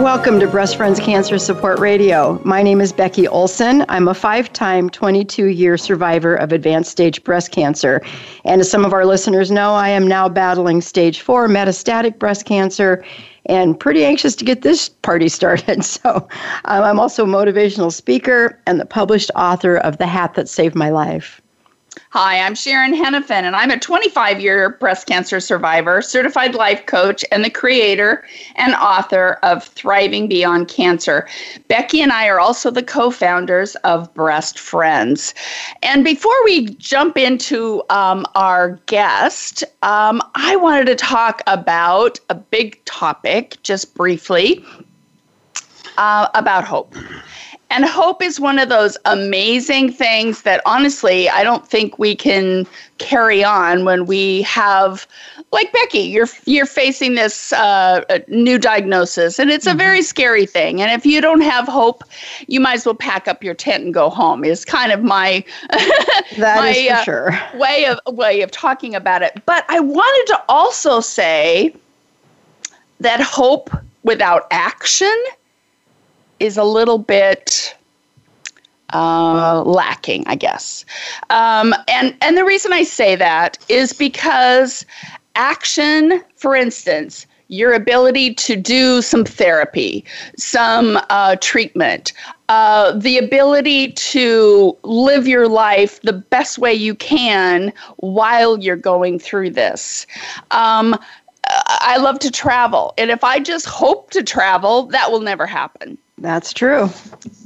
Welcome to Breast Friends Cancer Support Radio. My name is Becky Olson. I'm a five time, 22 year survivor of advanced stage breast cancer. And as some of our listeners know, I am now battling stage four metastatic breast cancer and pretty anxious to get this party started. So um, I'm also a motivational speaker and the published author of The Hat That Saved My Life. Hi, I'm Sharon Henifin, and I'm a 25 year breast cancer survivor, certified life coach, and the creator and author of Thriving Beyond Cancer. Becky and I are also the co founders of Breast Friends. And before we jump into um, our guest, um, I wanted to talk about a big topic just briefly uh, about hope. And hope is one of those amazing things that honestly, I don't think we can carry on when we have like Becky, you're you're facing this uh, new diagnosis, and it's a mm-hmm. very scary thing. And if you don't have hope, you might as well pack up your tent and go home. Is kind of my that my, is for uh, sure way of way of talking about it. But I wanted to also say that hope without action is a little bit uh, lacking, I guess. Um, and and the reason I say that is because action, for instance, your ability to do some therapy, some uh, treatment, uh, the ability to live your life the best way you can while you're going through this. Um, I love to travel. And if I just hope to travel, that will never happen. That's true.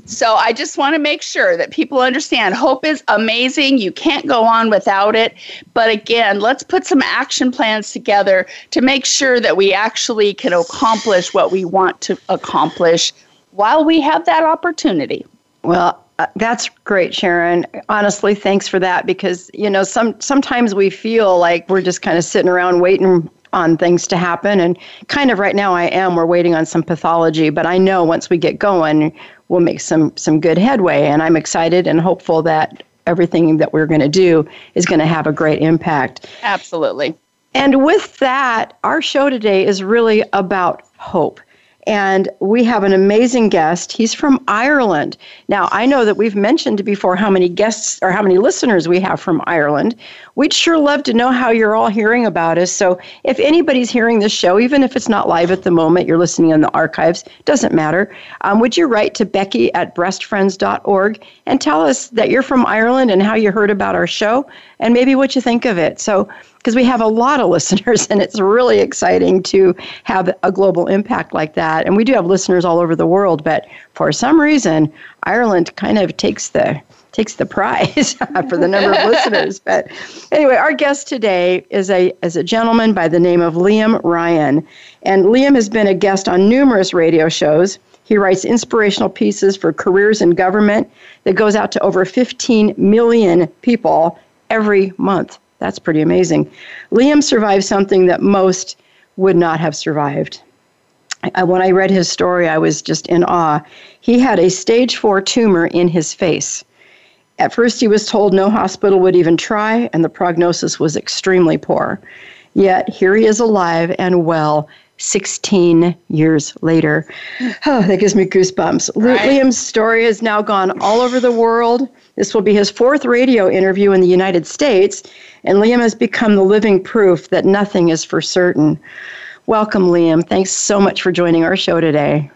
So I just want to make sure that people understand hope is amazing. You can't go on without it. But again, let's put some action plans together to make sure that we actually can accomplish what we want to accomplish while we have that opportunity. Well, uh, that's great, Sharon. Honestly, thanks for that because you know some sometimes we feel like we're just kind of sitting around waiting on things to happen. And kind of right now I am. We're waiting on some pathology, but I know once we get going, we'll make some some good headway. And I'm excited and hopeful that everything that we're going to do is going to have a great impact. Absolutely. And with that, our show today is really about hope. And we have an amazing guest. He's from Ireland. Now, I know that we've mentioned before how many guests or how many listeners we have from Ireland. We'd sure love to know how you're all hearing about us. So, if anybody's hearing this show, even if it's not live at the moment, you're listening in the archives, doesn't matter. Um, would you write to Becky at breastfriends.org and tell us that you're from Ireland and how you heard about our show and maybe what you think of it? So, because we have a lot of listeners and it's really exciting to have a global impact like that. And we do have listeners all over the world, but for some reason, Ireland kind of takes the takes the prize for the number of listeners. But anyway, our guest today is a is a gentleman by the name of Liam Ryan. And Liam has been a guest on numerous radio shows. He writes inspirational pieces for careers in government that goes out to over 15 million people every month. That's pretty amazing. Liam survived something that most would not have survived. I, when I read his story, I was just in awe. He had a stage four tumor in his face. At first, he was told no hospital would even try, and the prognosis was extremely poor. Yet, here he is alive and well 16 years later. Oh, that gives me goosebumps. Right. Liam's story has now gone all over the world. This will be his fourth radio interview in the United States, and Liam has become the living proof that nothing is for certain. Welcome, Liam. Thanks so much for joining our show today.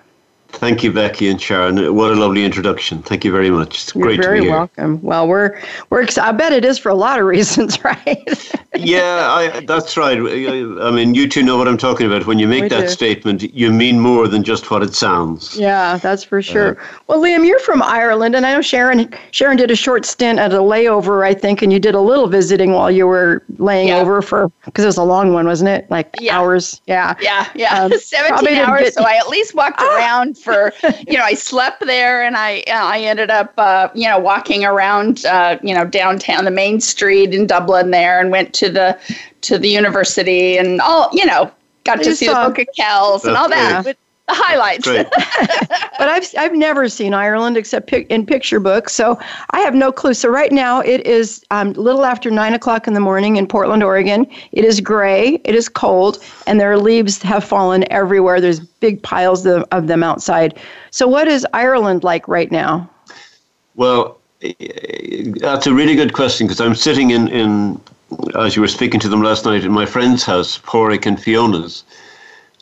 Thank you, Becky and Sharon. What a lovely introduction. Thank you very much. It's You're great to be here. welcome. Well, we're we're. I bet it is for a lot of reasons, right? yeah, I, that's right. I mean, you two know what I'm talking about. When you make we that do. statement, you mean more than just what it sounds. Yeah, that's for sure. Uh, well, Liam, you're from Ireland, and I know Sharon. Sharon did a short stint at a layover, I think, and you did a little visiting while you were laying yeah. over for because it was a long one, wasn't it? Like yeah. hours. Yeah. Yeah, yeah. Um, 17 hours. Get, so I at least walked ah, around for you know I slept there and I I ended up uh, you know walking around uh, you know downtown the main street in Dublin there and went to the to the university and all you know got to see the Book of Kells and all that the highlights. but I've I've never seen Ireland except in picture books, so I have no clue. So right now it is um, little after nine o'clock in the morning in Portland, Oregon. It is gray, it is cold, and their leaves have fallen everywhere. There's big piles of, of them outside. So what is Ireland like right now? Well, that's a really good question because I'm sitting in in as you were speaking to them last night in my friend's house, Porrick and Fiona's,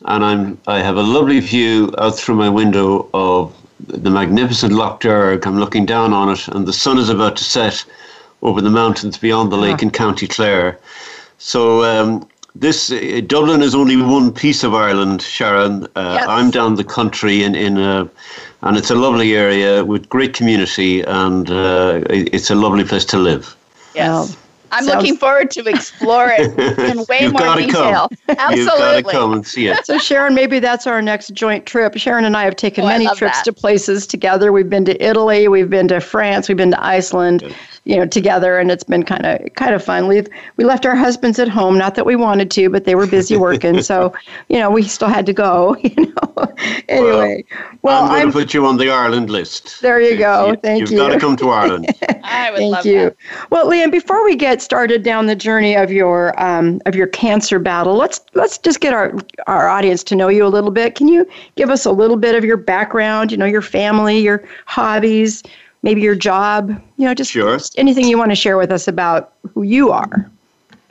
and I'm I have a lovely view out through my window of the magnificent Lough Derg. I'm looking down on it, and the sun is about to set over the mountains beyond the lake yeah. in County Clare. So um, this uh, Dublin is only one piece of Ireland, Sharon. Uh, yes. I'm down the country in in a, and it's a lovely area with great community, and uh, it's a lovely place to live. Yes. I'm Sounds looking forward to explore it in way more detail. Come. Absolutely. You've got to come and see it. So, Sharon, maybe that's our next joint trip. Sharon and I have taken oh, many trips that. to places together. We've been to Italy, we've been to France, we've been to Iceland. Good you know, together, and it's been kind of kind of fun. We we left our husbands at home, not that we wanted to, but they were busy working, so you know, we still had to go. You know, anyway. Well, well I'm going to put you on the Ireland list. There you go. You, Thank you've you. You've got to come to Ireland. I would Thank love you. That. Well, Liam, before we get started down the journey of your um, of your cancer battle, let's let's just get our our audience to know you a little bit. Can you give us a little bit of your background? You know, your family, your hobbies maybe your job, you know, just, sure. just anything you want to share with us about who you are.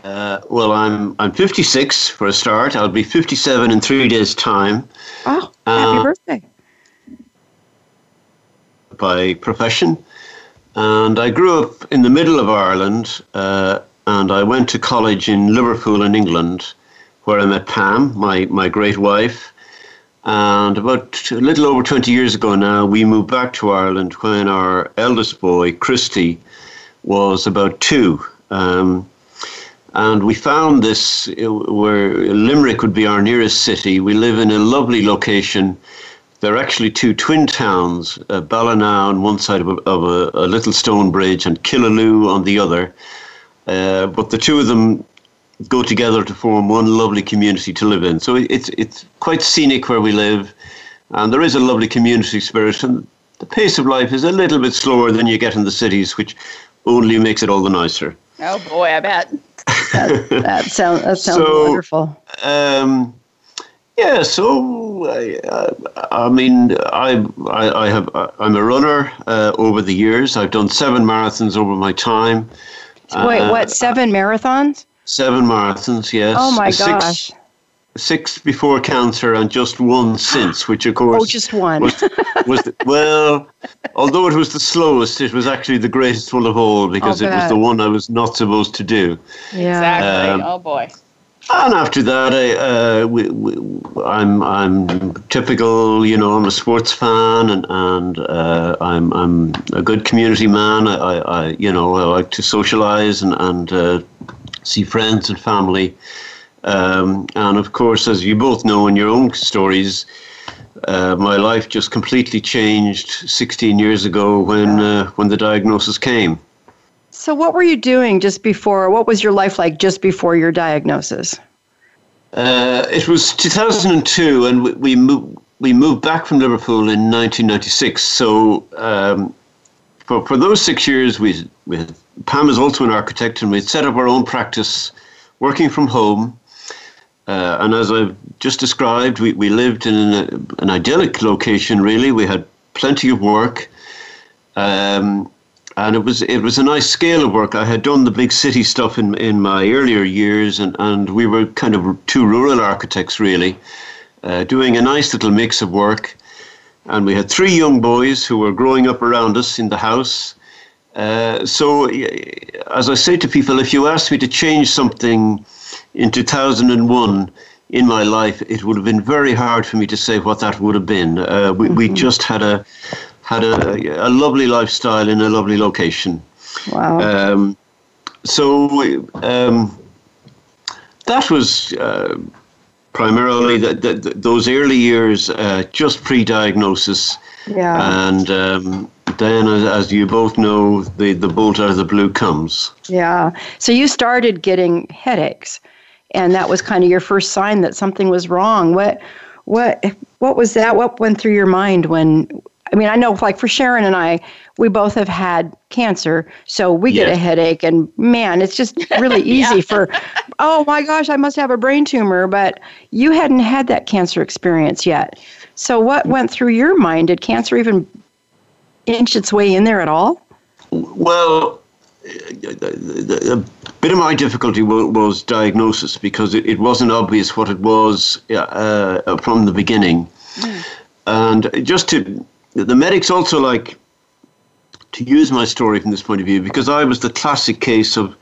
Uh, well, I'm I'm 56 for a start. I'll be 57 in three days' time. Oh, happy uh, birthday! By profession, and I grew up in the middle of Ireland, uh, and I went to college in Liverpool, in England, where I met Pam, my my great wife, and about a little over 20 years ago now, we moved back to Ireland when our eldest boy, Christy, was about two. Um, and we found this uh, where Limerick would be our nearest city. We live in a lovely location. They're actually two twin towns, uh, Ballina on one side of, a, of a, a, little stone bridge and Killaloe on the other. Uh, but the two of them go together to form one lovely community to live in. So it's it's quite scenic where we live, and there is a lovely community spirit. And the pace of life is a little bit slower than you get in the cities, which only makes it all the nicer. Oh boy, I bet. that, that sounds that sounds so, wonderful. Um, yeah, so I, I mean, I, I, I have I'm a runner uh, over the years. I've done seven marathons over my time. Wait, uh, what? Seven marathons? Seven marathons, yes. Oh my gosh. Six before cancer and just one since, which of course. Oh, just one. was, was the, well, although it was the slowest, it was actually the greatest one of all because it was the one I was not supposed to do. Yeah. Exactly. Um, oh boy. And after that, I, uh, we, we, I'm I'm typical. You know, I'm a sports fan, and and uh, I'm I'm a good community man. I, I, I you know I like to socialize and and uh, see friends and family. Um, and of course, as you both know in your own stories, uh, my life just completely changed 16 years ago when uh, when the diagnosis came. So, what were you doing just before? What was your life like just before your diagnosis? Uh, it was 2002, and we, we moved we moved back from Liverpool in 1996. So, um, for for those six years, we we had Pam is also an architect, and we set up our own practice working from home. Uh, and as I've just described, we, we lived in an, an idyllic location, really. We had plenty of work. Um, and it was it was a nice scale of work. I had done the big city stuff in in my earlier years, and, and we were kind of two rural architects really, uh, doing a nice little mix of work. And we had three young boys who were growing up around us in the house, uh, so, as I say to people, if you asked me to change something in 2001 in my life, it would have been very hard for me to say what that would have been. Uh, we, mm-hmm. we just had a had a, a lovely lifestyle in a lovely location. Wow. Um, so um, that was uh, primarily the, the, the, those early years, uh, just pre-diagnosis, Yeah. and um, then, as, as you both know, the the bolt out of the blue comes. Yeah. So you started getting headaches, and that was kind of your first sign that something was wrong. What, what, what was that? What went through your mind when? I mean, I know, like for Sharon and I, we both have had cancer, so we get Yeah. a headache, and man, it's just really easy for. Oh my gosh, I must have a brain tumor, but you hadn't had that cancer experience yet. So what mm. went through your mind? Did cancer even inch its way in there at all? Well, a bit of my difficulty was diagnosis because it, it wasn't obvious what it was uh, uh from the beginning. Mm. And just to, the medics also like to use my story from this point of view because I was the classic case of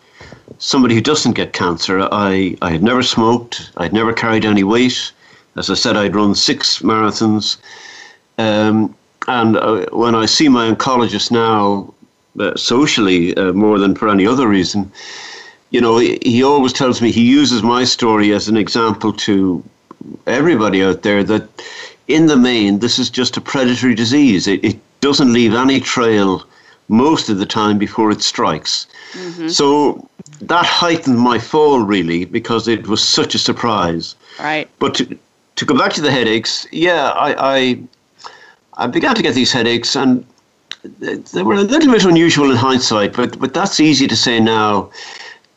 somebody who doesn't get cancer. I, I had never smoked, I'd never carried any weight. As I said, I'd run six marathons. Um, and uh, when I see my oncologist now, uh, socially uh, more than for any other reason, you know, he, he always tells me he uses my story as an example to everybody out there that in the main, this is just a predatory disease. It, it doesn't leave any trail most of the time before it strikes. Mm-hmm. So that heightened my fall really because it was such a surprise. Right. But to, to go back to the headaches, yeah, I, I I began to get these headaches, and they were a little bit unusual in hindsight. But but that's easy to say now.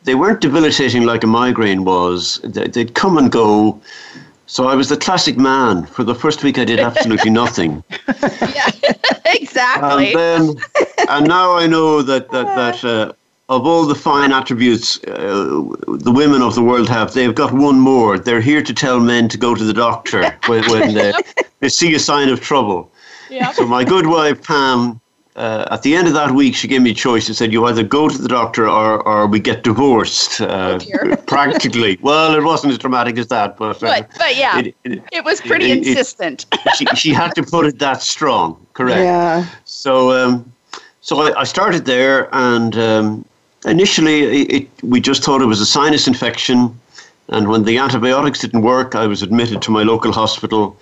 They weren't debilitating like a migraine was. They'd come and go. So I was the classic man. For the first week, I did absolutely nothing. Yeah. exactly. And then, and now I know that that that uh, of all the fine attributes uh, the women of the world have, they've got one more. They're here to tell men to go to the doctor when, when they, they see a sign of trouble. yeah. So my good wife Pam, uh, at the end of that week, she gave me a choice. She said, "You either go to the doctor or, or we get divorced." Uh, dear. practically. Well, it wasn't as dramatic as that, but uh, But but yeah, it- it, it- was pretty it- it- insistent. she, she had to put it that strong. Correct. Yeah. So, um, so I, I started there, and um, initially it, it, we just thought it was a sinus infection. And when the antibiotics didn't work, I was admitted to my local hospital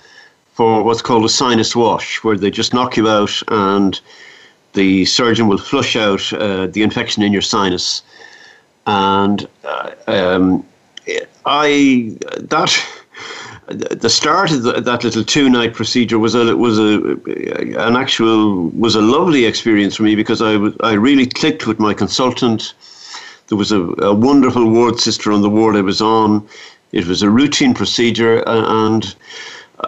for what's called a sinus wash, where they just knock you out, and the surgeon will flush out uh, the infection in your sinus. And uh, um, I that the start of the, that little two night procedure was a was a an actual was a lovely experience for me because I I really clicked with my consultant. There was a, a wonderful ward sister on the ward I was on. It was a routine procedure, and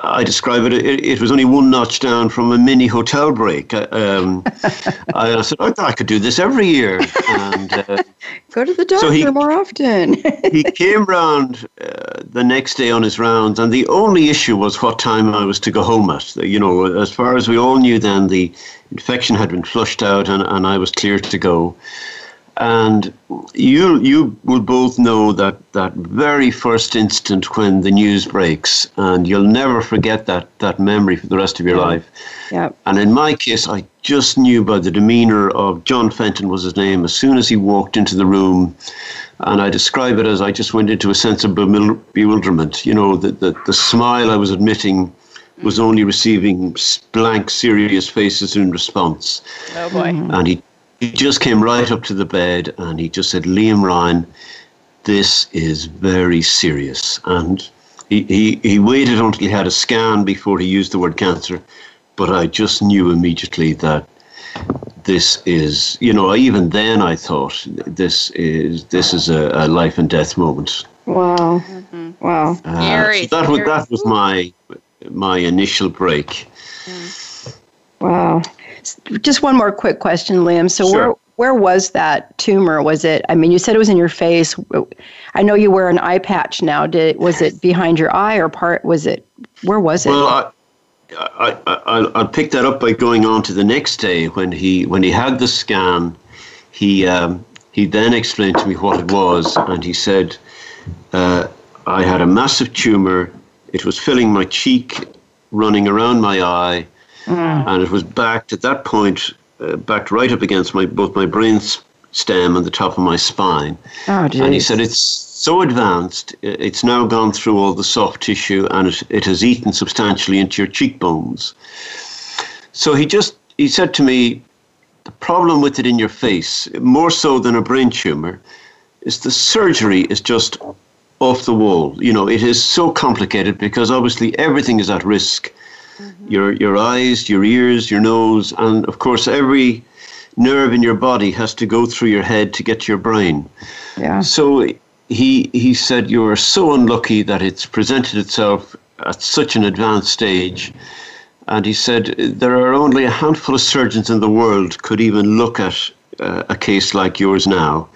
I describe it, it. It was only one notch down from a mini hotel break. I, Um, I said, I, thought I could do this every year, and. Uh, Go to the doctor So he- more often. he came round uh, the next day on his rounds, and the only issue was what time I was to go home at. You know, as far as we all knew then, the infection had been flushed out, and, and I was cleared to go. And you you will both know that that very first instant when the news breaks, and you'll never forget that that memory for the rest of your life. yep. And in my case, I just knew by the demeanor of John Fenton was his name. As soon as he walked into the room, and I describe it as I just went into a sense of bewilderment. You know, the, the, the smile I was admitting was mm-hmm. only receiving blank, serious faces in response. Oh boy. And he, he just came right up to the bed and he just said, Liam Ryan, this is very serious. And he, he, he waited until he had a scan before he used the word cancer. But I just knew immediately that this is, you know, even then I thought this is this is a, a life and death moment. Wow. Wow. Uh, Scary, so that was that was my my initial break. Wow. Just one more quick question, Liam. So where Sure. where was that tumor? Was it? I mean, you said it was in your face. I know you wear an eye patch now. Did was it behind your eye or part? Was it? Where was it? Well, I, I, I, I'll- I'll pick that up by going on to the next day when he when he had the scan. He um, he then explained to me what it was, and he said, uh, "I had a massive tumor. It was filling my cheek, running around my eye, and it was backed at that point, uh, backed right up against my both my brain stem and the top of my spine." oh, geez. And he said, It's so advanced, it's now gone through all the soft tissue and it, it has eaten substantially into your cheekbones. So he just he said to me, the problem with it in your face, more so than a brain tumor, is the surgery is just off the wall. You know, it is so complicated because obviously everything is at risk. Mm-hmm. Your your eyes, your ears, your nose, and of course every nerve in your body has to go through your head to get to your brain. Yeah. So he he said you are so unlucky that it's presented itself at such an advanced stage. And he said there are only a handful of surgeons in the world could even look at uh, a case like yours now.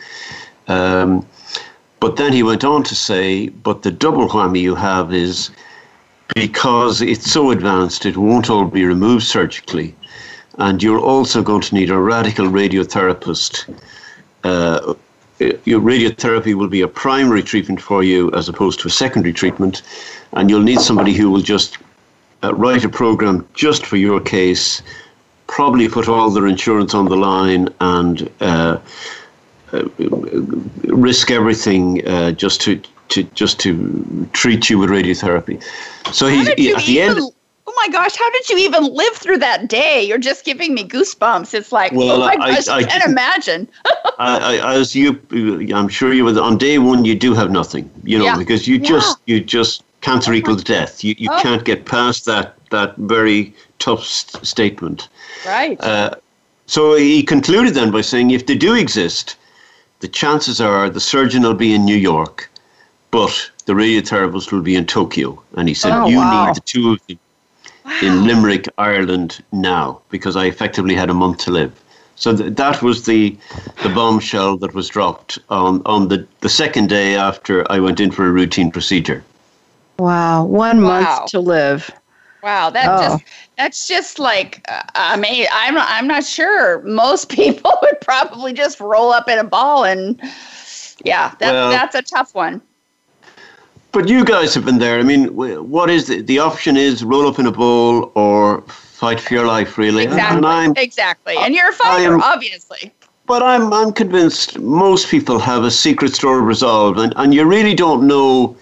Um, but then he went on to say, but the double whammy you have is because it's so advanced, it won't all be removed surgically. And you're also going to need a radical radiotherapist. Uh, your radiotherapy will be a primary treatment for you as opposed to a secondary treatment. And you'll need somebody who will just uh, write a program just for your case, probably put all their insurance on the line and uh, uh, risk everything uh, just to, to just to treat you with radiotherapy. So he, he at the end. Oh my gosh, how did you even live through that day? You're just giving me goosebumps. It's like, well, oh my I, gosh, I, I can't imagine. I, I, as you, I'm sure you were on day one. You do have nothing, you know, yeah. because you just, you just cancer equals death. You you oh. can't get past that that very tough st- statement. Right. Uh, so he concluded then by saying, if they do exist, the chances are the surgeon will be in New York, but the radiotherapist will be in Tokyo. And he said, oh, you wow. need the two of them wow. in Limerick, Ireland now, because I effectively had a month to live. So th- that was the the bombshell that was dropped on, on the, the second day after I went in for a routine procedure. Wow, one wow. month to live. Wow, that oh. just that's just like uh, I mean I'm I'm not sure most people would probably just roll up in a ball and yeah that well, that's a tough one. But you guys have been there. I mean, what is the, the option? Is roll up in a ball or fight for your life, really? Exactly. And exactly. And you're a fighter, am, obviously. But I'm I'm convinced most people have a secret store of resolve, and, and you really don't know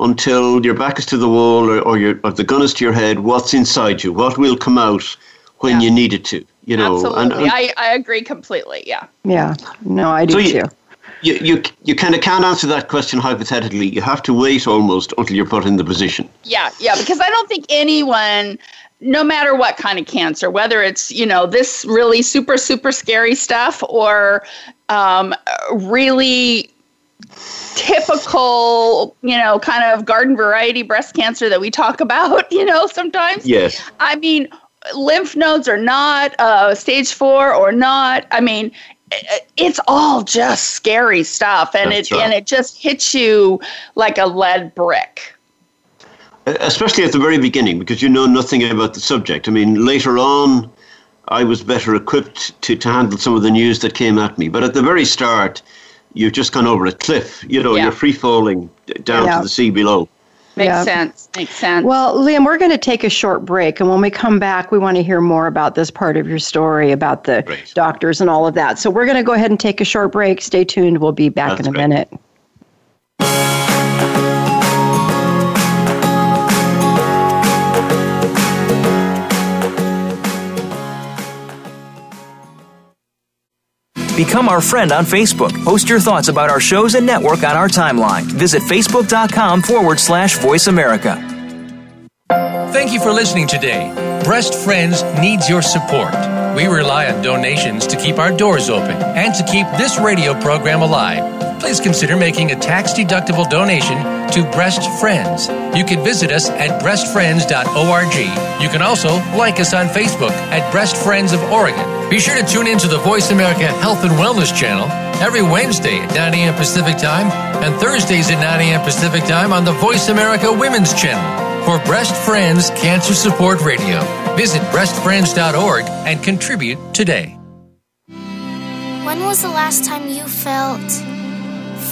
until your back is to the wall or, or, your, or the gun is to your head, what's inside you, what will come out when yeah. you need it to. You know, absolutely. And, and I, I agree completely. Yeah. Yeah. No, I do so too. You, you, you, kind of can't answer that question hypothetically. You have to wait almost until you're put in the position. Yeah, yeah, because I don't think anyone no matter what kind of cancer, whether it's, you know, this really super, super scary stuff or um, really typical, you know, kind of garden variety breast cancer that we talk about, you know, sometimes. Yes. I mean, lymph nodes are not uh, stage four or not. I mean, it's all just scary stuff, and That's it right. and it just hits you like a lead brick. Especially at the very beginning, because you know nothing about the subject. I mean, later on, I was better equipped to, to handle some of the news that came at me. But at the very start, you've just gone over a cliff. You know, yeah. you're free falling down yeah. to the sea below. Makes yeah. sense. Makes sense. Well, Liam, we're going to take a short break. And when we come back, we want to hear more about this part of your story about the great. doctors and all of that. So we're going to go ahead and take a short break. Stay tuned. We'll be back That's in a great. minute. Become our friend on Facebook. Post your thoughts about our shows and network on our timeline. Visit facebook.com forward slash voice America. Thank you for listening today. Breast Friends needs your support. We rely on donations to keep our doors open and to keep this radio program alive. Please consider making a tax deductible donation to Breast Friends. You can visit us at breastfriends.org. You can also like us on Facebook at Breast Friends of Oregon. Be sure to tune in to the Voice America Health and Wellness channel every Wednesday at 9 a.m. Pacific Time and Thursdays at 9 a.m. Pacific Time on the Voice America Women's channel for Breast Friends Cancer Support Radio. Visit breastfriends.org and contribute today. When was the last time you felt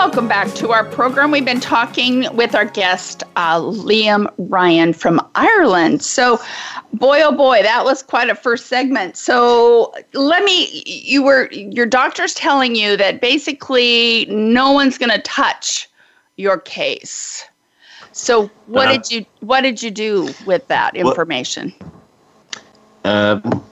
Welcome back to our program. We've been talking with our guest, uh, Liam Ryan from Ireland. So, boy, oh boy, that was quite a first segment. So, let me, you were, your doctor's telling you that basically no one's going to touch your case. So, what uh, did you, what did you do with that information? Well, um,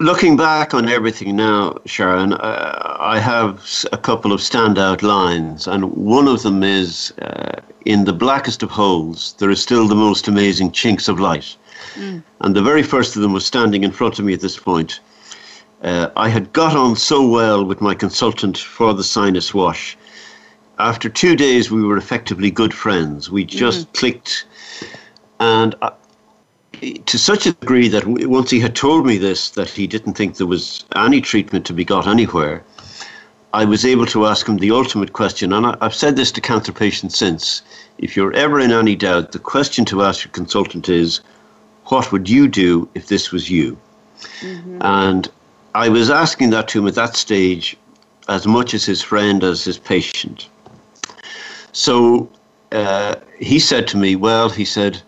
looking back on everything now, Sharon, uh, I have a couple of standout lines, and one of them is uh, in the blackest of holes, there is still the most amazing chinks of light. Mm. And the very first of them was standing in front of me at this point. Uh, I had got on so well with my consultant for the sinus wash. After two days, we were effectively good friends. We just mm. clicked. And I, to such a degree that once he had told me this, that he didn't think there was any treatment to be got anywhere, I was able to ask him the ultimate question. And I, have said this to cancer patients since. If you're ever in any doubt, the question to ask your consultant is, what would you do if this was you? Mm-hmm. And I was asking that to him at that stage as much as his friend as his patient. So uh, he said to me, Well, he said,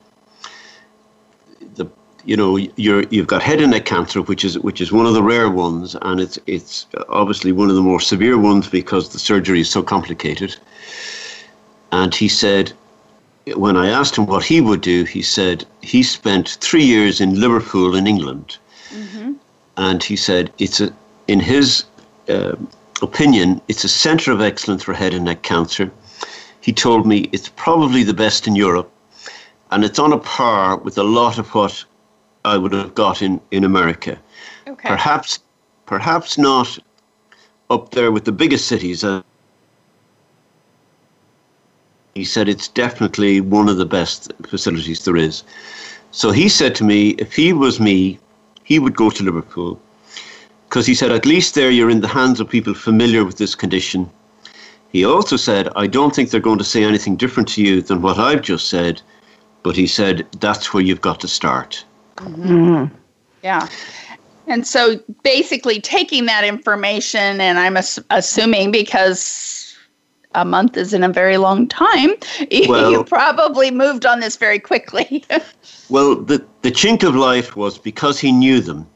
you know you're you've got head and neck cancer which is which is one of the rare ones and it's it's obviously one of the more severe ones because the surgery is so complicated. And he said when i asked him what he would do he said he spent 3 years in liverpool in england. Mm-hmm. and he said it's a in his uh, opinion it's a center of excellence for head and neck cancer. He told me it's probably the best in europe and it's on a par with a lot of what I would have got in, in America. Okay. Perhaps, perhaps not up there with the biggest cities. Uh, he said it's definitely one of the best facilities there is. So he said to me, if he was me, he would go to Liverpool. Because he said, at least there you're in the hands of people familiar with this condition. He also said, I don't think they're going to say anything different to you than what I've just said, but he said, that's where you've got to start. Mm-hmm. Yeah. And so basically taking that information, and I'm ass- assuming because a month isn't a very long time, well, you probably moved on this very quickly. well, the, the chink of life was because he knew them,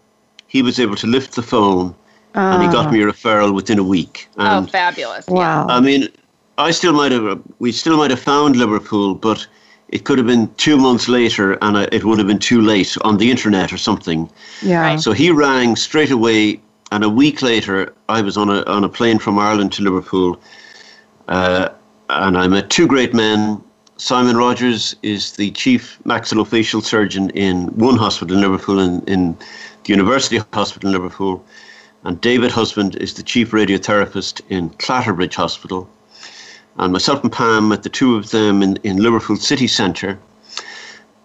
he was able to lift the phone uh, and he got me a referral within a week. Oh, and, oh, fabulous. Wow. I mean, I still might have, we still might have found Liverpool, but it could have been two months later and it would have been too late on the internet or something. Yeah. So he rang straight away, and a week later, I was on a, on a plane from Ireland to Liverpool. Uh, and I met two great men. Simon Rogers is the chief maxillofacial surgeon in one hospital in Liverpool, in, in the University Hospital in Liverpool. And David Husband is the chief radiotherapist in Clatterbridge Hospital and myself and Pam met the two of them in, in Liverpool city centre.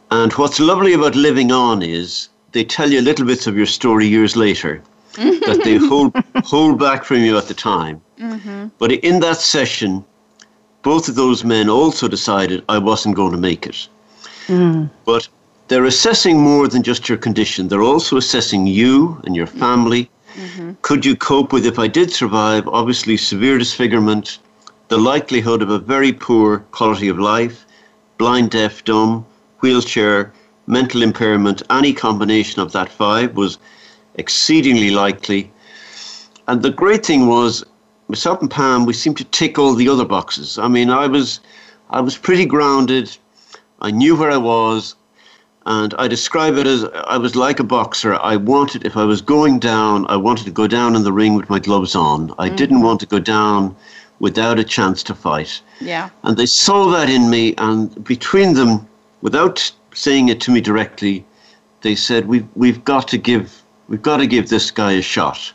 And what's lovely about living on is they tell you little bits of your story years later that they hold hold back from you at the time. Mm-hmm. But in that session, both of those men also decided I wasn't going to make it. Mm. But they're assessing more than just your condition. They're also assessing you and your family. Mm-hmm. Could you cope with if I did survive? Obviously, severe disfigurement, the likelihood of a very poor quality of life, blind, deaf, dumb, wheelchair, mental impairment, any combination of that five was exceedingly likely. And the great thing was, myself and Pam, we seemed to tick all the other boxes. I mean, I was, I was pretty grounded. I knew where I was, and I describe it as I was like a boxer. I wanted, if I was going down, I wanted to go down in the ring with my gloves on. I mm-hmm. didn't want to go down without a chance to fight. Yeah. And they saw that in me, and between them, without saying it to me directly, they said, "We've we've got to give we've got to give this guy a shot."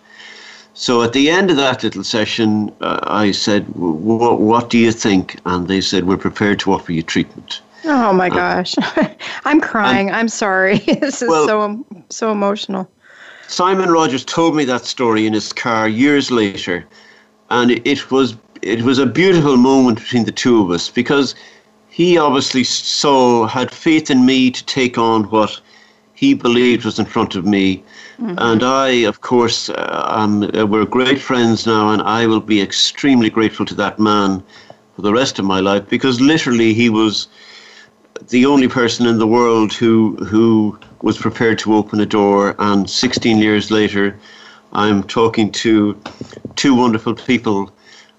So at the end of that little session, uh, I said, "What do you think?" And they said, "We're prepared to offer you treatment." Oh my uh, gosh, I'm crying. I'm sorry. this is well, so so emotional. Simon Rogers told me that story in his car years later, and it was it was a beautiful moment between the two of us because he obviously saw had faith in me to take on what he believed was in front of me. Mm-hmm. And I, of course, um, we're great friends now, and I will be extremely grateful to that man for the rest of my life because literally he was the only person in the world who who was prepared to open a door. And 16 years later, I'm talking to two wonderful people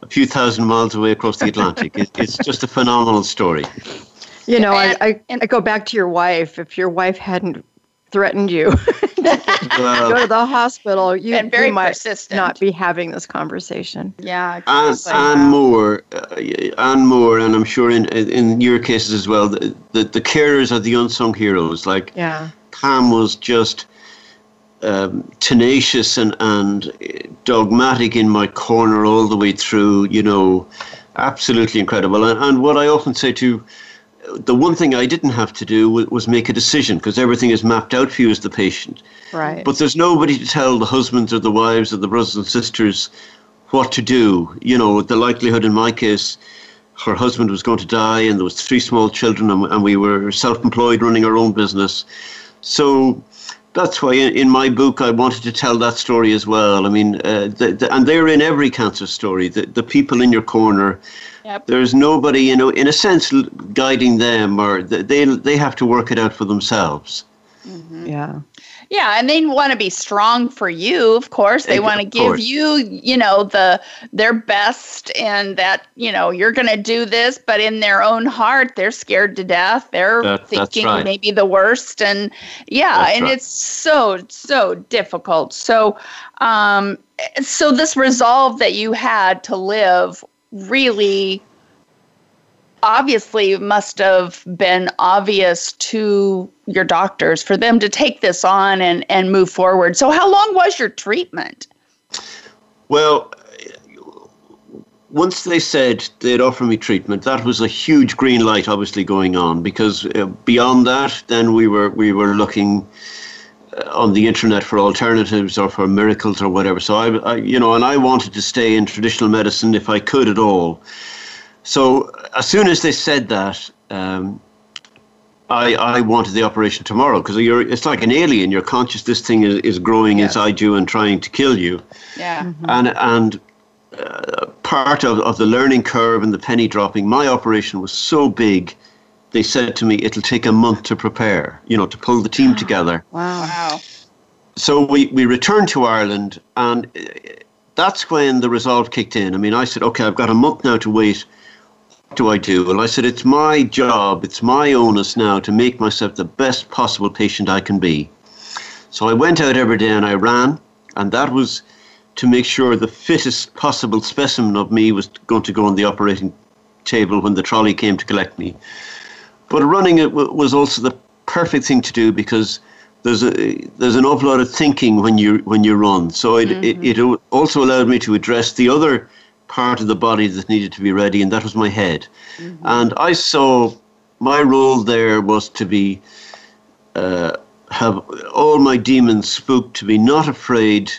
a few thousand miles away across the Atlantic. it, it's just a phenomenal story. You know, and, I, I, I go back to your wife. If your wife hadn't threatened you well, go to the hospital, you, and very you might persistent. not be having this conversation. Yeah, exactly. and, and more, uh, and more, and I'm sure in in your cases as well, the, the, the carers are the unsung heroes. Like yeah. Pam was just um, tenacious and, and dogmatic in my corner all the way through, you know, absolutely incredible. And, and what I often say to the one thing I didn't have to do was, was make a decision because everything is mapped out for you as the patient. Right. But there's nobody to tell the husbands or the wives or the brothers and sisters what to do. You know, the likelihood in my case, her husband was going to die, and there was three small children, and, and we were self-employed, running our own business. So that's why in, in, my book I wanted to tell that story as well. I mean, uh, the, the, and they're in every cancer story. The, the people in your corner. Yep. There's nobody, you know, in a sense, guiding them, or they they have to work it out for themselves. Mm-hmm. Yeah. Yeah, and they want to be strong for you, of course. They want to give you, you know, the their best and that, you know, you're going to do this, but in their own heart, they're scared to death. They're that, thinking right. maybe the worst and yeah, that's and right. it's so so difficult. So um so this resolve that you had to live really obviously must have been obvious to your doctors for them to take this on and, and move forward. So, how long was your treatment? Well, once they said they'd offer me treatment, that was a huge green light, obviously going on. Because uh, beyond that, then we were we were looking uh, on the internet for alternatives or for miracles or whatever. So I, I, you know, and I wanted to stay in traditional medicine if I could at all. So as soon as they said that, um, I, I wanted the operation tomorrow because you're it's like an alien. You're conscious this thing is, is growing yes. inside you and trying to kill you. Yeah. Mm-hmm. And and uh, part of, of the learning curve and the penny dropping, my operation was so big. They said to me, "It'll take a month to prepare. You know, to pull the team together." Wow. Wow. So we we returned to Ireland, and uh, that's when the resolve kicked in. I mean, I said, "Okay, I've got a month now to wait." Do I do? Well, I said, it's my job, it's my onus now to make myself the best possible patient I can be. So I went out every day and I ran, and that was to make sure the fittest possible specimen of me was going to go on the operating table when the trolley came to collect me. But running it w- was also the perfect thing to do because there's a there's an awful lot of thinking when you when you run. So it, mm-hmm. it, it also allowed me to address the other part of the body that needed to be ready, and that was my head. Mm-hmm. And I saw my role there was to be uh, have all my demons spooked, to be not afraid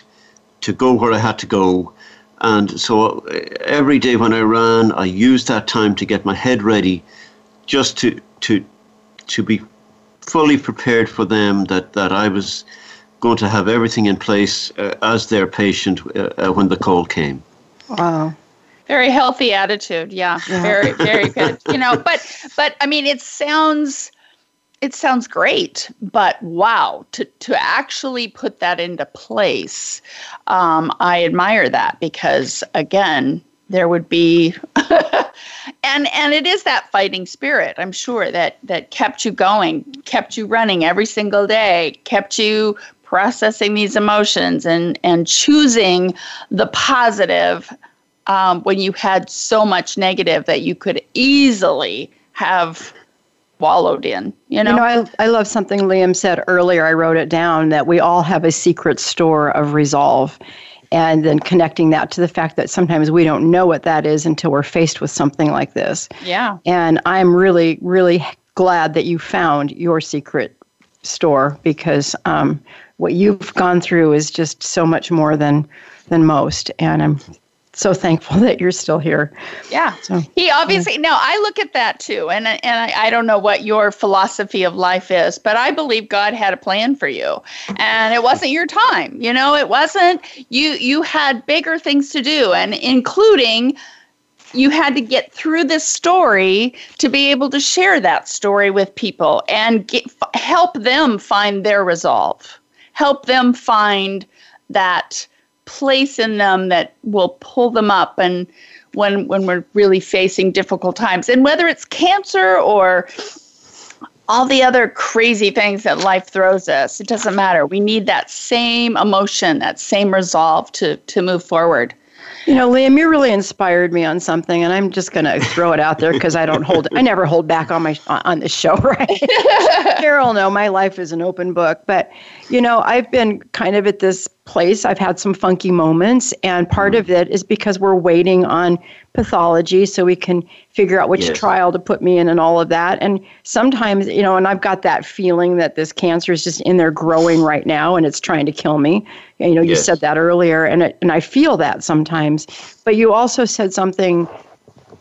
to go where I had to go. And so uh, every day when I ran, I used that time to get my head ready, just to to to be fully prepared for them. That that I was going to have everything in place uh, as their patient uh, uh when the call came. Wow. Very healthy attitude. Yeah. yeah. Very, very good. you know, but, but I mean, it sounds it sounds great, but wow, to, to actually put that into place, um, I admire that because again, there would be and and it is that fighting spirit i'm sure that that kept you going kept you running every single day kept you processing these emotions and and choosing the positive um, when you had so much negative that you could easily have wallowed in you know? you know I, I love something liam said earlier. I wrote it down that we all have a secret store of resolve and then connecting that to the fact that sometimes we don't know what that is until we're faced with something like this. Yeah. And i'm really really glad that you found your secret store because um, what you've gone through is just so much more than than most and i'm so thankful that you're still here. Yeah. So, he obviously, yeah. no, I look at that too. And, and I, I, don't know what your philosophy of life is, but I believe God had a plan for you and it wasn't your time. You know, it wasn't, you, you had bigger things to do and including you had to get through this story to be able to share that story with people and get, help them find their resolve, help them find that place in them that will pull them up and when when we're really facing difficult times. And whether it's cancer or all the other crazy things that life throws us it doesn't matter. We need that same emotion that same resolve to to move forward. You know, Liam, you really inspired me on something, and I'm just going to throw it out there because I don't hold, I never hold back on my on this show, right? Carol, no, my life is an open book, but you know, I've been kind of at this place. I've had some funky moments, and part of it is because we're waiting on pathology so we can figure out which yes. trial to put me in and all of that. And sometimes, you know, and I've got that feeling that this cancer is just in there growing right now and it's trying to kill me. You know, you yes. said that earlier, and it, and I feel that sometimes. But you also said something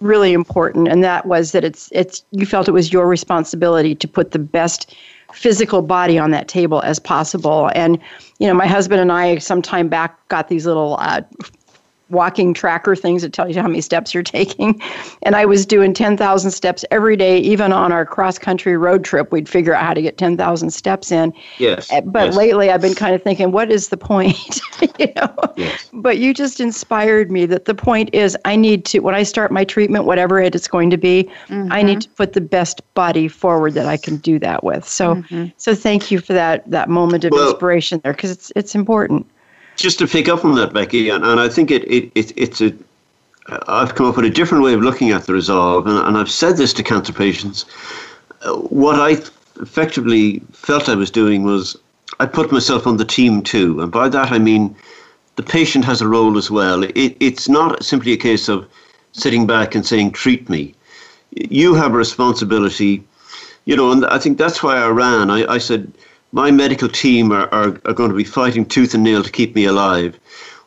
really important, and that was that it's it's you felt it was your responsibility to put the best physical body on that table as possible. And, you know, my husband and I, some time back, got these little uh, walking tracker things that tell you how many steps you're taking. And I was doing 10,000 steps every day, even on our cross country road trip. We'd figure out how to get 10,000 steps in. Yes. Eh, but yes. lately, I've been kind of thinking, what is the point? you know. Yes. But you just inspired me that the point is, I need to when I start my treatment, whatever it is going to be, mm-hmm. I need to put the best body forward that I can do that with. So, mm-hmm. so thank you for that that moment of well, inspiration there because it's it's important just to pick up on that, Becky, and, and I think it, it, it it's a I've come up with a different way of looking at the resolve, and, and I've said this to cancer patients. Uh, what I effectively felt I was doing was I put myself on the team too, and by that I mean the patient has a role as well. It, it's not simply a case of sitting back and saying, treat me. You have a responsibility, you know, and I think that's why I ran. I, I said, my medical team are, are, are going to be fighting tooth and nail to keep me alive.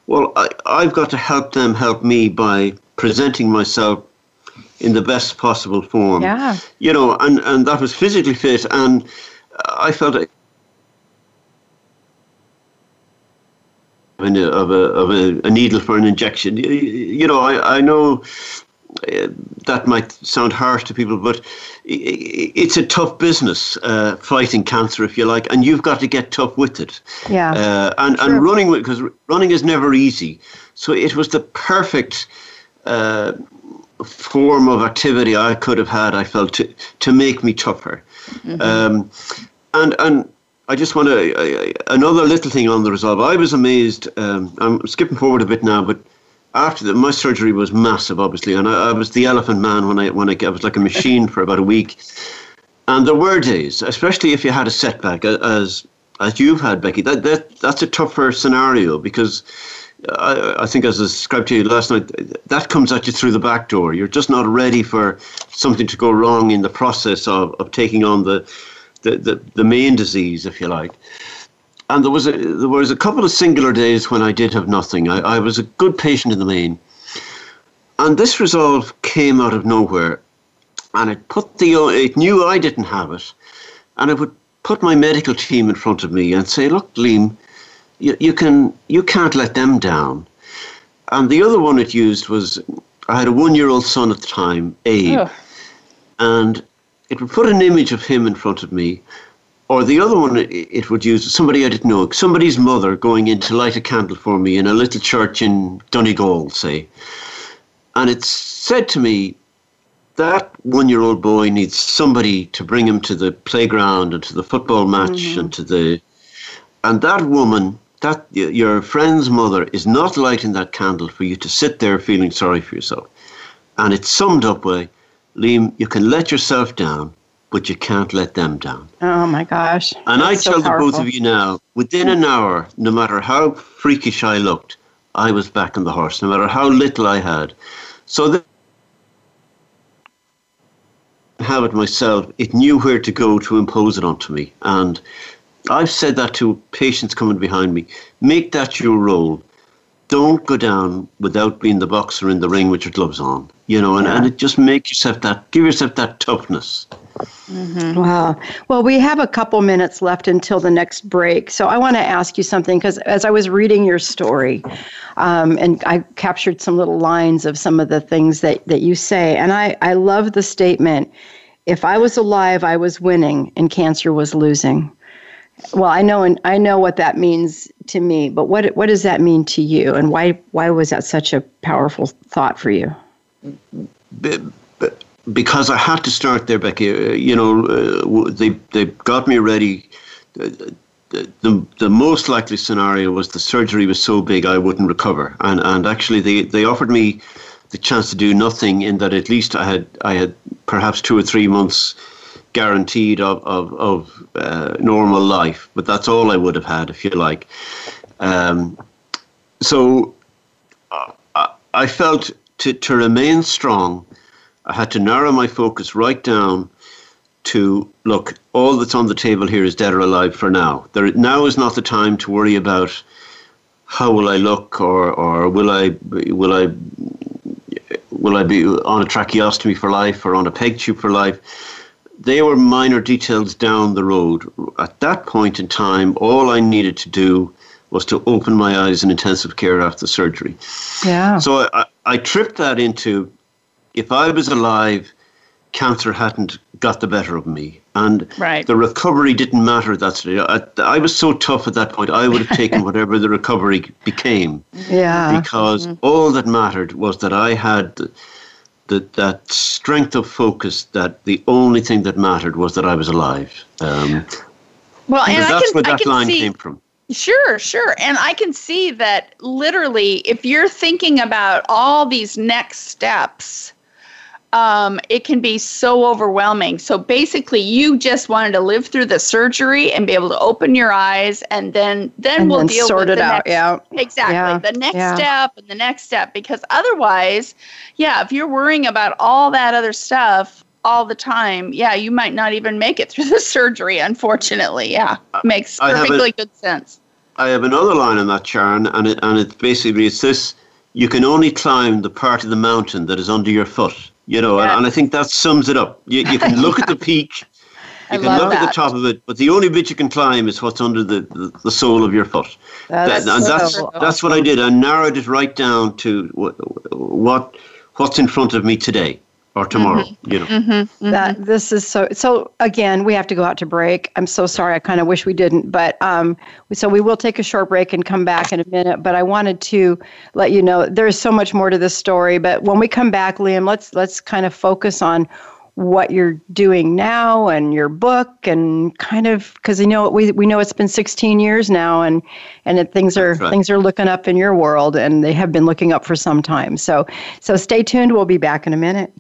Well, I, I've got to help them help me by presenting myself in the best possible form. Yeah. You know, and, and that was physically fit, and I felt of a, of a, a, needle for an injection. You, you know, I, I know uh, that might sound harsh to people, but it's a tough business uh, fighting cancer, if you like, and you've got to get tough with it. Yeah. Uh, and sure. and running because running is never easy. So it was the perfect uh, form of activity I could have had. I felt to to make me tougher. Mm-hmm. Um, and and I just want to another little thing on the resolve. I was amazed. Um, I'm skipping forward a bit now, but after that, my surgery was massive, obviously, and I, I, was the elephant man when I when I, I was like a machine for about a week. And there were days, especially if you had a setback, as as you've had, Becky. That that that's a tougher scenario because I, I think, as I described to you last night, that comes at you through the back door. You're just not ready for something to go wrong in the process of, of taking on the, the, the, the main disease, if you like and there was a there was a couple of singular days when I did have nothing. I, I was a good patient in the main, and this resolve came out of nowhere, and it put the it knew I didn't have it, and it would put my medical team in front of me and say, "Look, Liam, you, you can you can't let them down." And the other one it used was I had a one year old son at the time, Abe, and it would put an image of him in front of me, or the other one it would use somebody I didn't know, somebody's mother going in to light a candle for me in a little church in Donegal, say. And it said to me, that one year old boy needs somebody to bring him to the playground and to the football match mm-hmm. and to the. And that woman, that your friend's mother, is not lighting that candle for you to sit there feeling sorry for yourself. And it's summed up by Liam, you can let yourself down, but you can't let them down. Oh my gosh. And I tell so the both of you now, within an hour, no matter how freakish I looked, I was back on the horse, no matter how little I had. So that have it myself, it knew where to go to impose it onto me. And I've said that to patients coming behind me. Make that your role. Don't go down without being the boxer in the ring with your gloves on. You know, and, yeah. and it just make yourself that give yourself that toughness. Mm-hmm. Wow. Well, we have a couple minutes left until the next break. So I want to ask you something because as I was reading your story, um, and I captured some little lines of some of the things that, that you say, and I, I love the statement if I was alive, I was winning and cancer was losing. Well, I know and I know what that means to me, but what what does that mean to you, and why why was that such a powerful thought for you? Because I had to start there, Becky. Uh, you know, uh, they they got me ready. The, the, the most likely scenario was the surgery was so big I wouldn't recover, and and actually they, they offered me the chance to do nothing in that at least I had I had perhaps two or three months guaranteed of of, of uh, normal life, but that's all I would have had if you like. Um, so uh, I felt to to remain strong I had to narrow my focus right down to look, all that's on the table here is dead or alive for now. There, now is not the time to worry about how will I look or, or will I will I will I be on a tracheostomy for life or on a peg tube for life. They were minor details down the road. At that point in time, all I needed to do was to open my eyes in intensive care after surgery. Yeah. So I, I tripped that into if I was alive, cancer hadn't got the better of me. And right. the recovery didn't matter that day. I, I, was so tough at that point, I would have taken whatever the recovery became. Yeah. Because mm-hmm. all that mattered was that I had the, the, that strength of focus that the only thing that mattered was that I was alive. Um, well, and that's can, where that line see, came from. Sure, sure. And I can see that literally, if you're thinking about all these next steps, um, it can be so overwhelming. So basically, you just wanted to live through the surgery and be able to open your eyes, and then then and we'll then deal sort with it the out. Next, yeah, exactly. Yeah. The next yeah. step and the next step, because otherwise, yeah, if you're worrying about all that other stuff all the time, yeah, you might not even make it through the surgery. Unfortunately, yeah, makes perfectly a, good sense. I have another line on that, Sharon, and it and it basically it's this: you can only climb the part of the mountain that is under your foot. You know, yeah. and, and, I think that sums it up. You, you can look at the peak, you can look that. at the top of it, but the only bit you can climb is what's under the, the, the sole of your foot. That's that, and so that's that's what I did. I narrowed it right down to what, what what's in front of me today or tomorrow mm-hmm. you know mm-hmm. Mm-hmm. that this is so so again we have to go out to break i'm so sorry i kind of wish we didn't but um so we will take a short break and come back in a minute but i wanted to let you know there's so much more to this story but when we come back liam let's let's kind of focus on what you're doing now and your book and kind of because you know we we know it's been 16 years now and and it, things are right. things are looking up in your world and they have been looking up for some time so so stay tuned we'll be back in a minute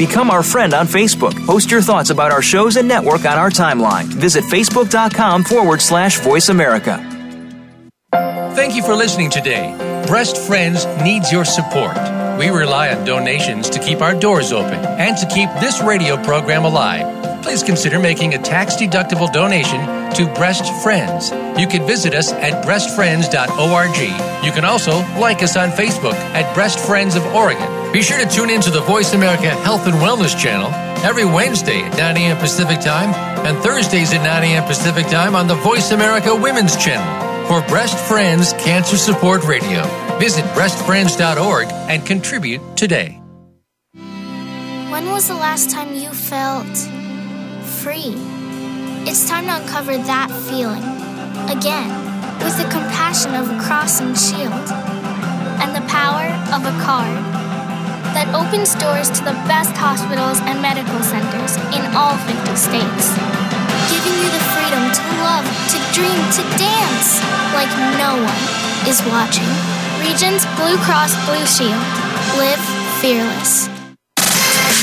Become our friend on Facebook. Post your thoughts about our shows and network on our timeline. Visit facebook.com forward slash voice America. Thank you for listening today. Breast Friends needs your support. We rely on donations to keep our doors open and to keep this radio program alive. please consider making a tax deductible donation to Breast Friends. You can visit us at breastfriends.org. You can also like us on Facebook at Breast Friends of Oregon. Be sure to tune in to the Voice America Health and Wellness channel every Wednesday at 9 a.m. Pacific Time and Thursdays at 9 a.m. Pacific Time on the Voice America Women's channel for Breast Friends Cancer Support Radio. Visit breastfriends.org and contribute today. When was the last time you felt free? It's time to uncover that feeling again with the compassion of a cross and shield and the power of a card that opens doors to the best hospitals and medical centers in all 50 states, giving you the freedom to love, to dream, to dance like no one is watching. Regence Blue Cross Blue Shield. Live fearless.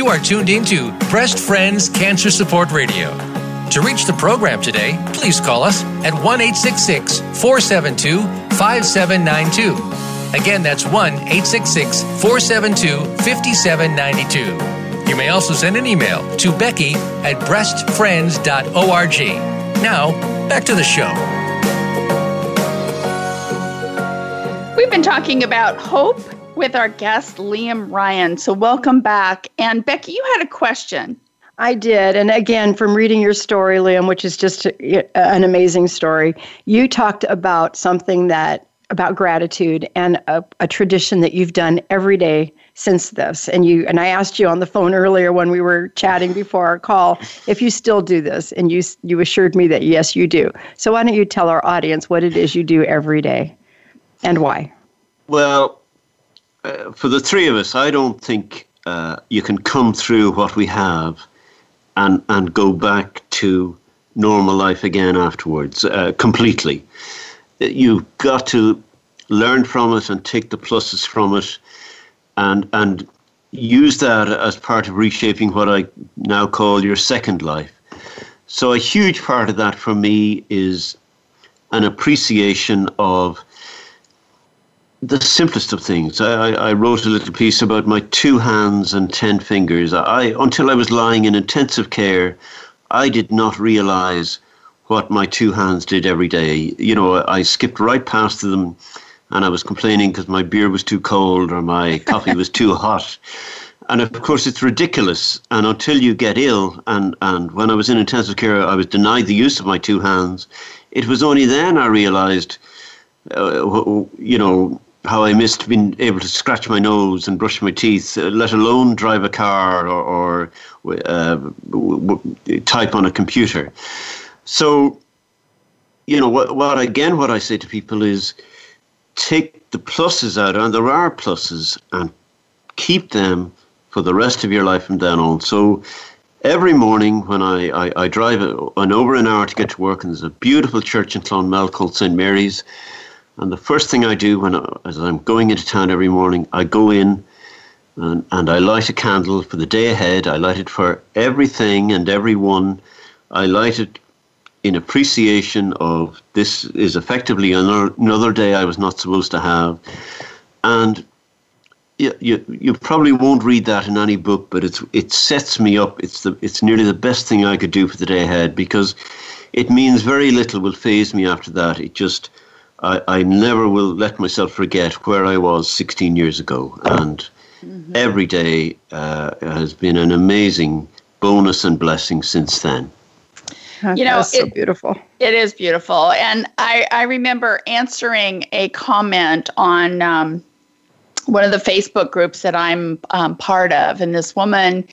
You are tuned into Breast Friends Cancer Support Radio. To reach the program today, please call us at 1 472 5792. Again, that's 1 472 5792. You may also send an email to Becky at breastfriends.org. Now, back to the show. We've been talking about hope with our guest, Liam Ryan. So, welcome back. And Becky, you had a question. I did. And again, from reading your story, Liam, which is just an amazing story, you talked about something that, about gratitude and a, a tradition that you've done every day since this and you and I asked you on the phone earlier when we were chatting before our call if you still do this and you you assured me that yes you do. So why don't you tell our audience what it is you do every day and why? Well, uh, for the three of us, I don't think uh, you can come through what we have and and go back to normal life again afterwards uh, completely. You've got to learn from it and take the pluses from it, and and use that as part of reshaping what I now call your second life. So a huge part of that for me is an appreciation of the simplest of things. I, I, wrote a little piece about my two hands and ten fingers. I until I was lying in intensive care, I did not realize what my two hands did every day. You know, I skipped right past them, and I was complaining because my beer was too cold or my coffee was too hot. And of course, it's ridiculous. And until you get ill, and, and when I was in intensive care, I was denied the use of my two hands. It was only then I realized, uh, you know, how I missed being able to scratch my nose and brush my teeth, uh, let alone drive a car or, or uh, w- w- type on a computer. So, you know, what, what again, what I say to people is take the pluses out, and there are pluses, and keep them for the rest of your life from then on. So, every morning when I, I, I drive an over an hour to get to work, and there's a beautiful church in Clonmel called St. Mary's and the first thing I do when as I'm going into town every morning, I go in and, and I light a candle for the day ahead. I light it for everything and everyone. I light it in appreciation of this is effectively another, another day I was not supposed to have. And you, you, you probably won't read that in any book, but it's it sets me up. It's the it's nearly the best thing I could do for the day ahead because it means very little will phase me after that. It just I, I never will let myself forget where I was 16 years ago. And mm-hmm. every day uh, has been an amazing bonus and blessing since then. You know, That's so it, beautiful. It is beautiful. And I, I remember answering a comment on um, one of the Facebook groups that I'm um, part of. And this woman,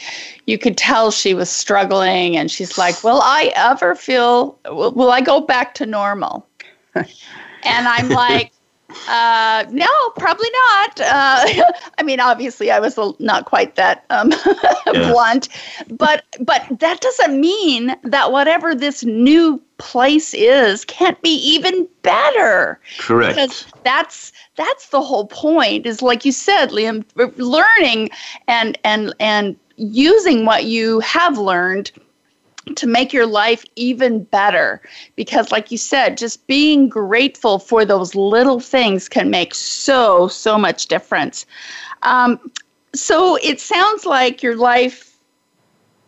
you could tell she was struggling. And she's like, Will I ever feel, will, will I go back to normal? And I'm like, Uh, no, probably not. Uh, I mean, obviously, I was not quite that um, yeah. blunt, but but that doesn't mean that whatever this new place is can't be even better. Correct. Because that's that's the whole point. Is like you said, Liam, learning and and and using what you have learned to make your life even better. Because, like you said, just being grateful for those little things can make so, so much difference. Um, so, it sounds like your life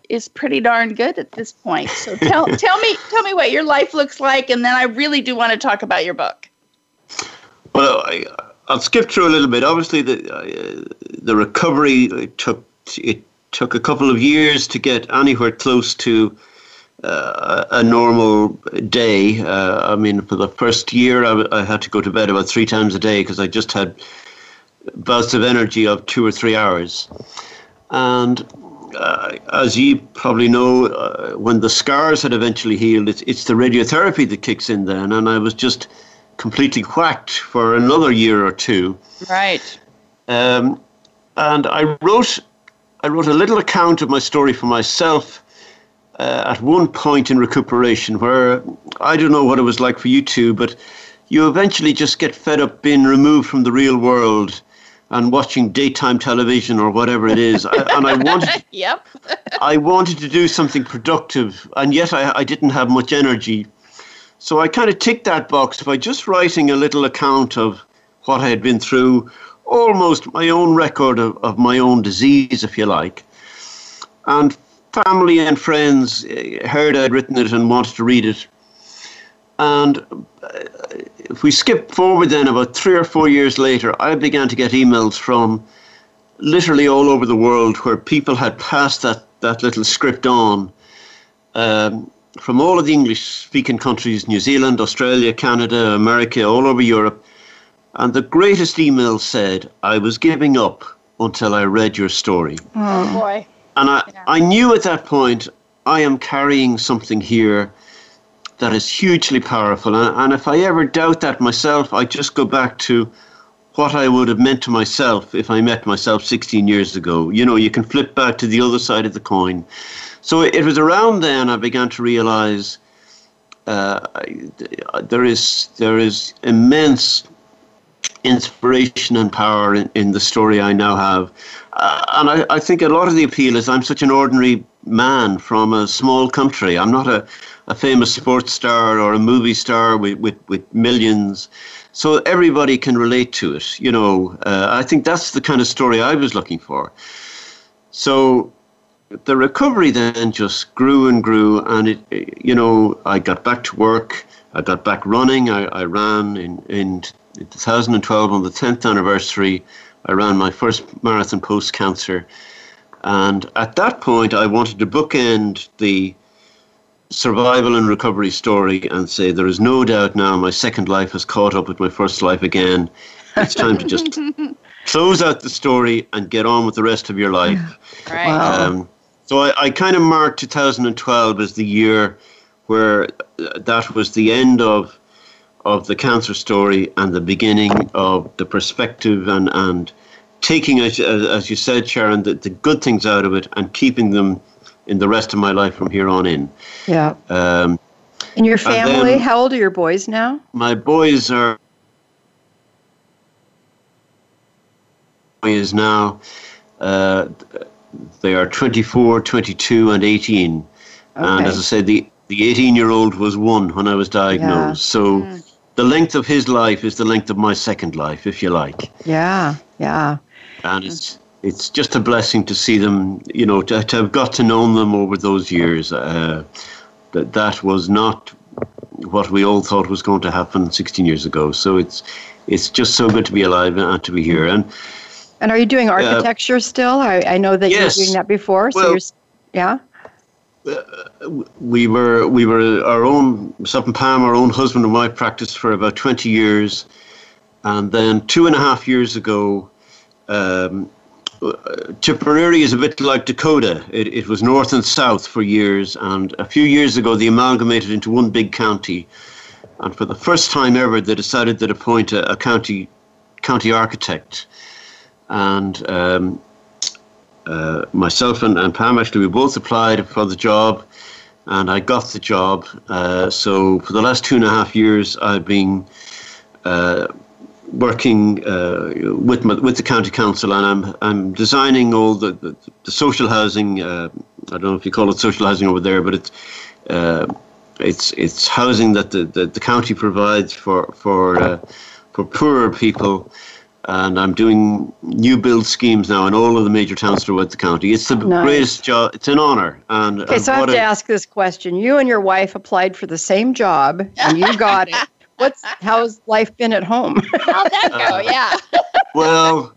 is pretty darn good at this point. So, tell, tell, me, tell me what your life looks like, and then I really do want to talk about your book. Well, I, will skip through a little bit. Obviously, the, uh, the recovery took it took a couple of years to get anywhere close to uh, a normal day. Uh, I mean, for the first year, I, I, had to go to bed about three times a day because I just had bouts of energy of two or three hours. And uh, as you probably know, uh, when the scars had eventually healed, it's, it's the radiotherapy that kicks in then. And I was just completely whacked for another year or two. Right. Um, and I wrote, I wrote a little account of my story for myself uh, at one point in recuperation where I don't know what it was like for you two, but you eventually just get fed up being removed from the real world and watching daytime television or whatever it is. and I wanted, yep, I wanted to do something productive, and yet I, I didn't have much energy. So I kind of ticked that box by just writing a little account of what I had been through, almost my own record of, of my own disease, if you like. And family and friends uh, heard I'd written it and wanted to read it. And uh, if we skip forward then about three or four years later, I began to get emails from literally all over the world where people had passed that, that little script on um, from all of the English speaking countries New Zealand, Australia, Canada, America, all over Europe. And the greatest email said, I was giving up until I read your story. Oh, boy. And I, yeah. I knew at that point I am carrying something here that is hugely powerful. And, and if I ever doubt that myself, I just go back to what I would have meant to myself if I met myself 16 years ago. You know, you can flip back to the other side of the coin. So it was around then I began to realize uh, there is there is immense inspiration and power in, in the story I now have. Uh, and I, I think a lot of the appeal is I'm such an ordinary man from a small country. I'm not a, a famous sports star or a movie star with, with, with millions. So everybody can relate to it. You know, uh, I think that's the kind of story I was looking for. So the recovery then just grew and grew, and it, you know, I got back to work. I got back running. I, I ran in, in 2012 on the 10th anniversary. I ran my first marathon post cancer. And at that point, I wanted to bookend the survival and recovery story and say there is no doubt now my second life has caught up with my first life again. It's time to just close out the story and get on with the rest of your life. Right. Wow. Um, so I, I kind of marked 2012 as the year where that was the end of of the cancer story and the beginning of the perspective and, and taking, as, as you said, Sharon, the, the good things out of it and keeping them in the rest of my life from here on in. Yeah. Um, and your family, and how old are your boys now? My boys are is now uh, they are 24, 22, and 18. Okay. And as I said, the the 18 year old was one when I was diagnosed. Yeah. So mm the length of his life is the length of my second life, if you like. Yeah, yeah. And it's it's just a blessing to see them, you know, to, to have got to know them over those years. Uh, that that was not what we all thought was going to happen 16 years ago. So it's it's just so good to be alive and to be here. And and are you doing architecture uh, still? I, I know that yes. you were doing that before. So well, you're, yeah we were we were our own Sutton and Pam, our own husband and wife practiced for about twenty years, and then two and a half years ago, um, Tipperary is a bit like Dakota. It, it was north and south for years, and a few years ago they amalgamated into one big county. and for the first time ever, they decided to appoint a, a county county architect, and um, uh, myself and, and Pam actually we both applied for the job, and I got the job. Uh, so for the last two and a half years, I've been uh, working uh, with my, with the county council, and I'm I'm designing all the the, the social housing. Uh, I don't know if you call it social housing over there, but it's uh, it's it's housing that the, the, the county provides for for uh, for poorer people. And I'm doing new build schemes now in all of the major towns throughout the county. It's the Nice. greatest job. It's an honor. And Okay, and so I have to a- ask this question. You and your wife applied for the same job and you got it. What's how's life been at home? How'd that go? Uh, yeah. Well,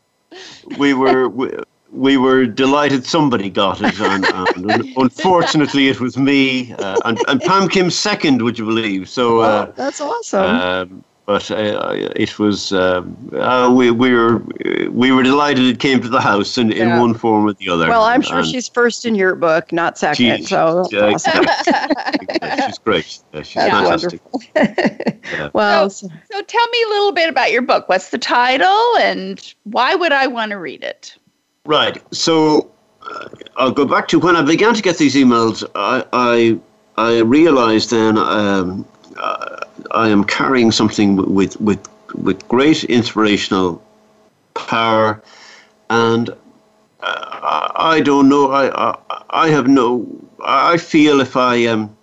we were we, we were delighted somebody got it, and, and unfortunately it was me. Uh, and, and Pam came second, would you believe? So, uh, That's awesome. um, but uh, it was um, uh, we we were we were delighted it came to the house in, in one form or the other. well, I'm sure And she's first in your book, not second. she- so yeah, awesome. exactly. she's great. Yeah, she's That's fantastic. wonderful. Well, So tell me a little bit about your book. What's the title and why would I want to read it? Right. So uh, I'll go back to when I began to get these emails. I I, I realized then um, uh, I am carrying something with with with great inspirational power, and uh, I don't know. I, I I have no. I feel if I um.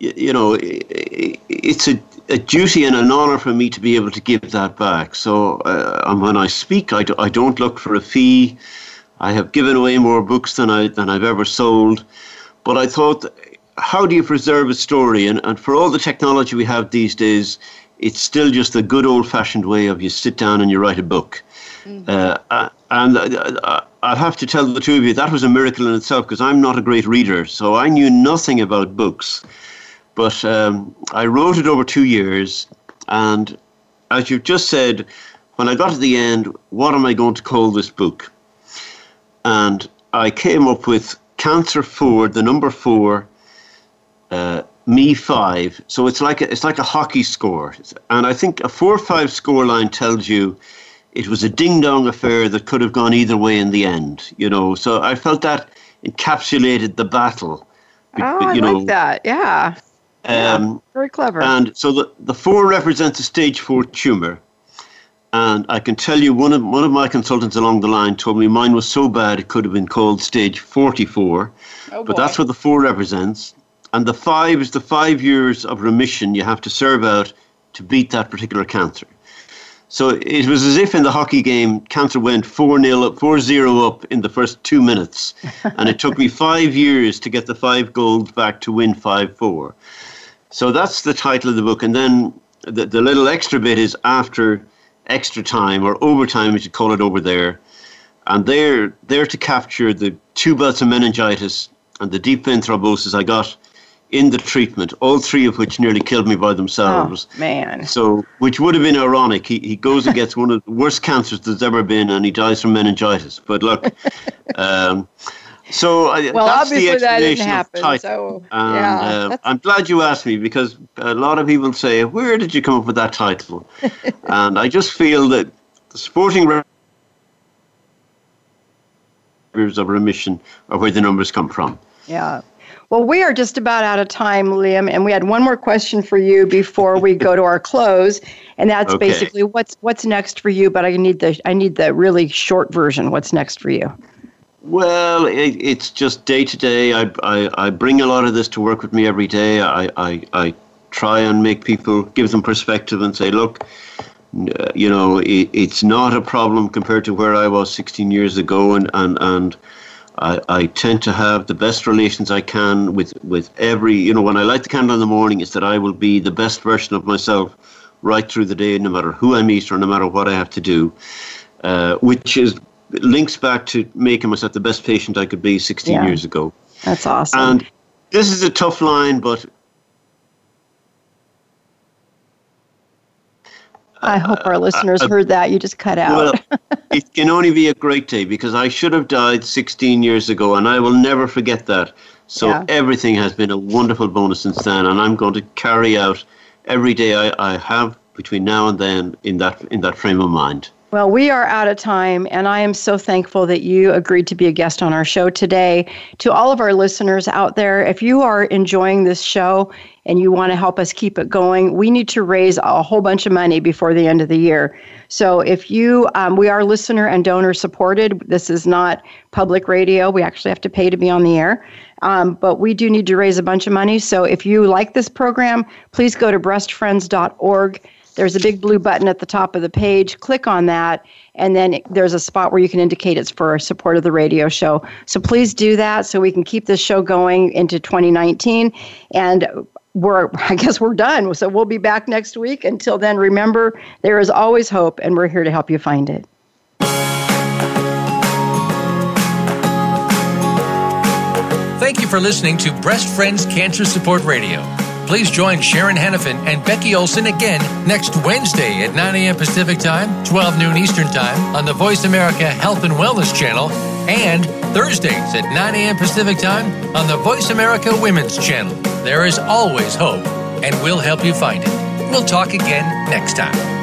y- You know, it's a, a duty and an honor for me to be able to give that back. So, uh, and when I speak, I, do, I don't look for a fee. I have given away more books than I than I've ever sold. But I thought, how do you preserve a story? And and for all the technology we have these days, it's still just the good old fashioned way of you sit down and you write a book. Uh, uh, and uh, uh, I'll have to tell the two of you that was a miracle in itself because I'm not a great reader, so I knew nothing about books. But um, I wrote it over two years, and as you've just said, when I got to the end, what am I going to call this book? And I came up with Cancer Four, the number four, uh, me five. So it's like a, it's like a hockey score, and I think a four-five score line tells you it was a ding-dong affair that could have gone either way in the end. You know, so I felt that encapsulated the battle. oh, I you know, like that. Yeah. um, Very clever. and so the, the four represents a stage four tumor. And I can tell you, one of one of my consultants along the line told me mine was so bad it could have been called stage 44. Oh, but that's what the four represents. And the five is the five years of remission you have to serve out to beat that particular cancer. So it was as if in the hockey game, cancer went 4 0 up, 4 0 up in the first two minutes. and it took me five years to get the five goals back to win 5 4. So that's the title of the book. And then the, the little extra bit is after extra time or overtime, as you call it over there. And they're there to capture the two bouts of meningitis and the deep vein thrombosis I got in the treatment, all three of which nearly killed me by oh, themselves. man. So, which would have been ironic. He, he goes and gets one of the worst cancers there's ever been, and he dies from meningitis. But look, um, so I, Well, that's the obviously that didn't explanation of happen. title. So, And yeah. uh, I'm glad you asked me because a lot of people say, "Where did you come up with that title?" and I just feel that the sporting re- of remission are where the numbers come from. Yeah. Well, we are just about out of time, Liam, and we had one more question for you before we go to our close, and that's Okay. basically what's what's next for you. But I need the I need the really short version. What's next for you? Well, it, it's just day to day. I, I I bring a lot of this to work with me every day. I, I, I try and make people give them perspective and say, look, uh, you know, it, it's not a problem compared to where I was 16 years ago, and and and I, I tend to have the best relations I can with with every. You know, when I light the candle in the morning, it's that I will be the best version of myself right through the day, no matter who I meet or no matter what I have to do, uh, which is links back to making myself the best patient I could be 16 Yeah. years ago. That's awesome. And this is a tough line, but I hope our listeners uh, heard that. You just cut out. well, it can only be a great day because I should have died 16 years ago, and I will never forget that. So Yeah. everything has been a wonderful bonus since then, and I'm going to carry out every day I, I have between now and then in that in that frame of mind. Well, we are out of time, and I am so thankful that you agreed to be a guest on our show today. To all of our listeners out there, if you are enjoying this show and you want to help us keep it going, we need to raise a whole bunch of money before the end of the year. So if you, um, we are listener and donor supported. This is not public radio. We actually have to pay to be on the air. Um, but we do need to raise a bunch of money. So if you like this program, please go to breastfriends.org there's a big blue button at the top of the page. Click on that, and then there's a spot where you can indicate it's for support of the radio show. So please do that so we can keep this show going into 2019. And we're, I guess we're done. So we'll be back next week. Until then, remember, there is always hope, and we're here to help you find it. Thank you for listening to Breast Friends Cancer Support Radio. Please join Sharon Henifin and Becky Olson again next Wednesday at 9 a.m. Pacific Time, 12 noon Eastern Time on the Voice America Health and Wellness Channel, and Thursdays at 9 a.m. Pacific Time on the Voice America Women's Channel. There is always hope, and we'll help you find it. We'll talk again next time.